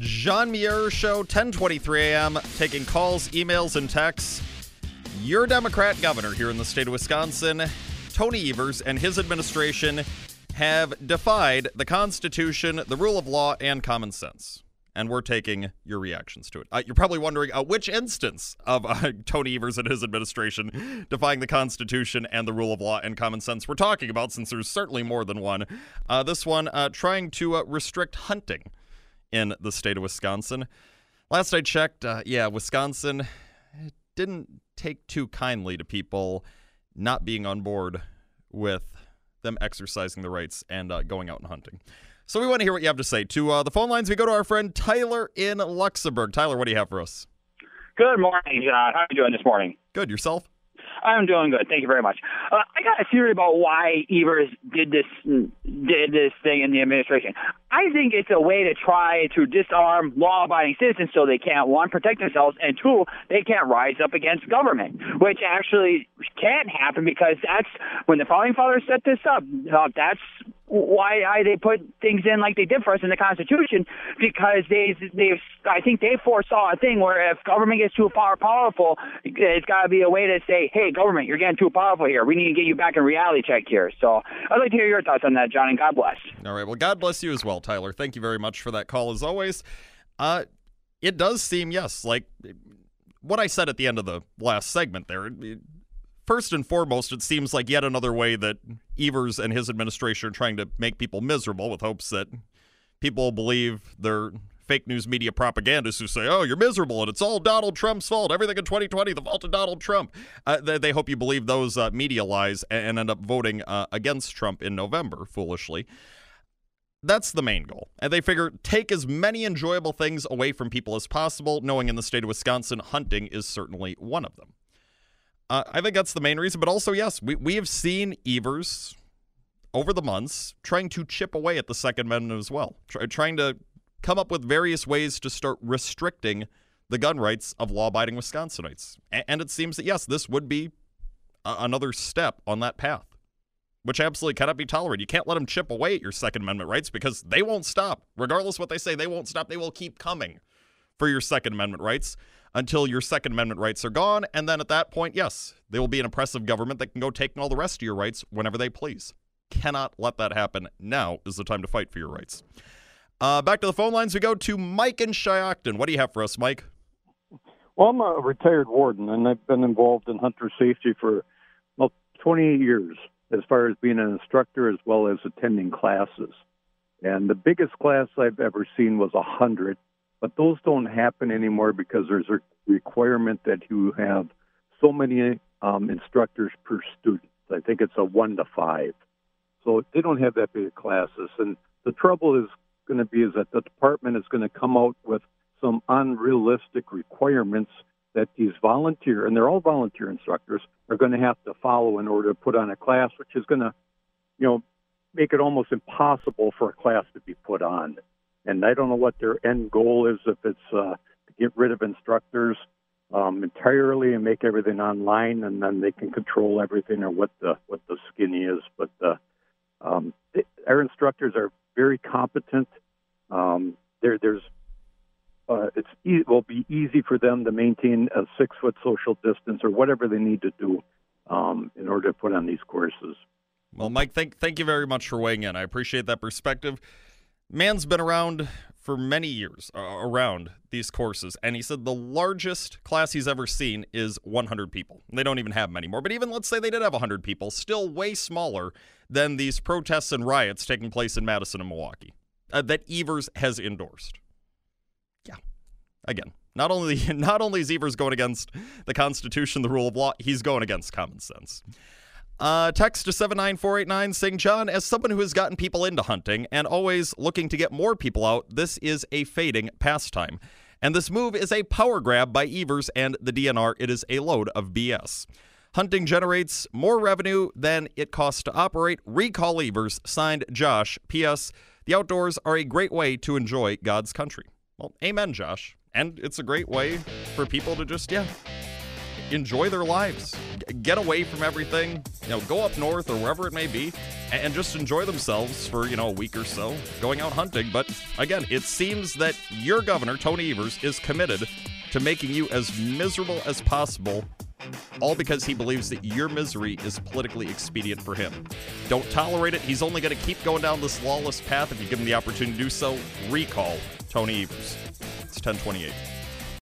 John Muir Show, 1023 a.m., taking calls, emails, and texts. Your Democrat governor here in the state of Wisconsin, Tony Evers, and his administration have defied the Constitution, the rule of law, and common sense. And we're taking your reactions to it. Uh, you're probably wondering uh, which instance of uh, Tony Evers and his administration defying the Constitution and the rule of law and common sense we're talking about, since there's certainly more than one. Uh, this one uh, trying to uh, restrict hunting in the state of Wisconsin. Last I checked, yeah, Wisconsin didn't take too kindly to people not being on board with them exercising the rights and uh, going out and hunting. So we want to hear what you have to say. To uh, the phone lines, we go to our friend Tyler in Luxemburg. Tyler, what do you have for us? Good morning, John. How are you doing this morning? Good. Yourself? I'm doing good. Thank you very much. Uh, I got a theory about why Evers did this did this thing in the administration. I think it's a way to try to disarm law-abiding citizens so they can't one protect themselves and two they can't rise up against government, which actually can't happen because that's when the founding fathers set this up. Uh, that's why I, they put things in like they did for us in the Constitution because they they I think they foresaw a thing where if government gets too far powerful, it's got to be a way to say, hey, government, you're getting too powerful here. We need to get you back in reality check here. So I'd like to hear your thoughts on that, John, and God bless. All right. Well, God bless you as well, Tyler. Thank you very much for that call as always. Uh, it does seem yes, like what I said at the end of the last segment there. It, first and foremost, it seems like yet another way that Evers and his administration are trying to make people miserable with hopes that people believe their fake news media propagandists who say, oh, you're miserable and it's all Donald Trump's fault. Everything in 2020, the fault of Donald Trump. Uh, they, they, hope you believe those uh, media lies and end up voting uh, against Trump in November, foolishly. That's the main goal. And they figure take as many enjoyable things away from people as possible, knowing in the state of Wisconsin, hunting is certainly one of them. Uh, I think that's the main reason. But also, yes, we, we have seen Evers over the months trying to chip away at the Second Amendment as well, Try, trying to come up with various ways to start restricting the gun rights of law abiding Wisconsinites. And it seems that, yes, this would be a- another step on that path, which absolutely cannot be tolerated. You can't let them chip away at your Second Amendment rights because they won't stop. Regardless what they say, they won't stop. They will keep coming for your Second Amendment rights until your Second Amendment rights are gone. And then at that point, yes, they will be an oppressive government that can go take all the rest of your rights whenever they please. Cannot let that happen. Now is the time to fight for your rights. Uh, back to the phone lines we go to Mike in Shiocton. What do you have for us, Mike? Well, I'm a retired warden, and I've been involved in hunter safety for about 28 years, as far as being an instructor as well as attending classes. And the biggest class I've ever seen was 100 but those don't happen anymore because there's a requirement that you have so many um, instructors per student. I think it's a one to five. So they don't have that of classes. And the trouble is going to be is that the department is going to come out with some unrealistic requirements that these volunteer, and they're all volunteer instructors, are going to have to follow in order to put on a class, which is going to, you know, make it almost impossible for a class to be put on and I don't know what their end goal is. If it's uh, to get rid of instructors um, entirely and make everything online, and then they can control everything, or what the what the skinny is. But uh, um, our instructors are very competent. Um, there, there's uh, it's e- will be easy for them to maintain a six foot social distance or whatever they need to do um, in order to put on these courses. Well, Mike, thank thank you very much for weighing in. I appreciate that perspective. Man's been around for many years uh, around these courses, and he said the largest class he's ever seen is 100 people. They don't even have many more, but even let's say they did have 100 people, still way smaller than these protests and riots taking place in Madison and Milwaukee uh, that Evers has endorsed. Yeah, again, not only not only is Evers going against the Constitution, the rule of law, he's going against common sense. Uh, text to 79489 saying, John, as someone who has gotten people into hunting and always looking to get more people out, this is a fading pastime. And this move is a power grab by Evers and the DNR. It is a load of BS. Hunting generates more revenue than it costs to operate. Recall Evers, signed Josh. P.S. The outdoors are a great way to enjoy God's country. Well, amen, Josh. And it's a great way for people to just, yeah, enjoy their lives, get away from everything, you know, go up north or wherever it may be, and just enjoy themselves for, you know, a week or so going out hunting. But again, it seems that your governor, Tony Evers, is committed to making you as miserable as possible all because he believes that your misery is politically expedient for him. Don't tolerate it. He's only going to keep going down this lawless path if you give him the opportunity to do so. Recall Tony Evers. It's 1028.